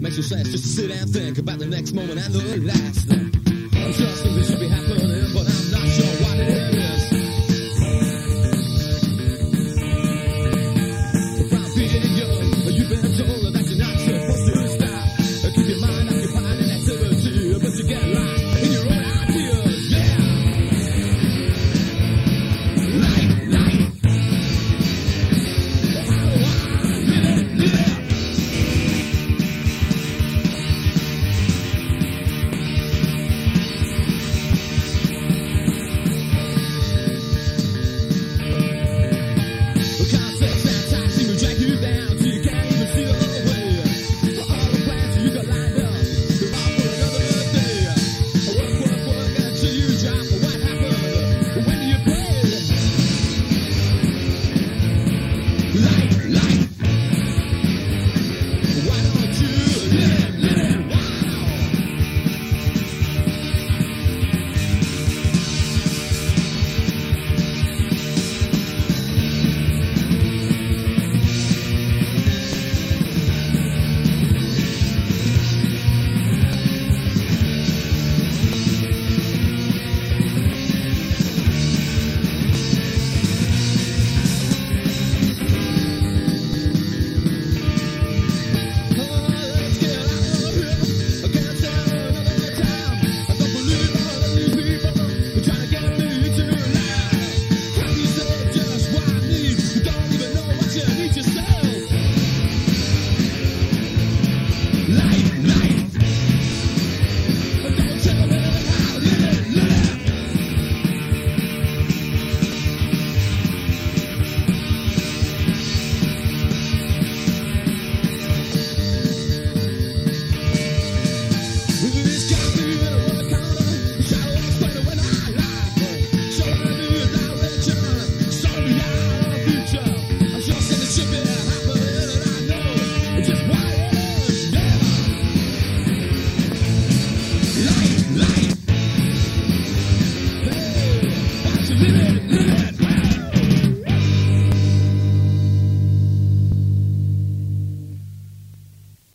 Make no sense, just sit and think about the next moment and the last thing. I'm trusting this should be happening, but I'm not sure what it is. live it, live it.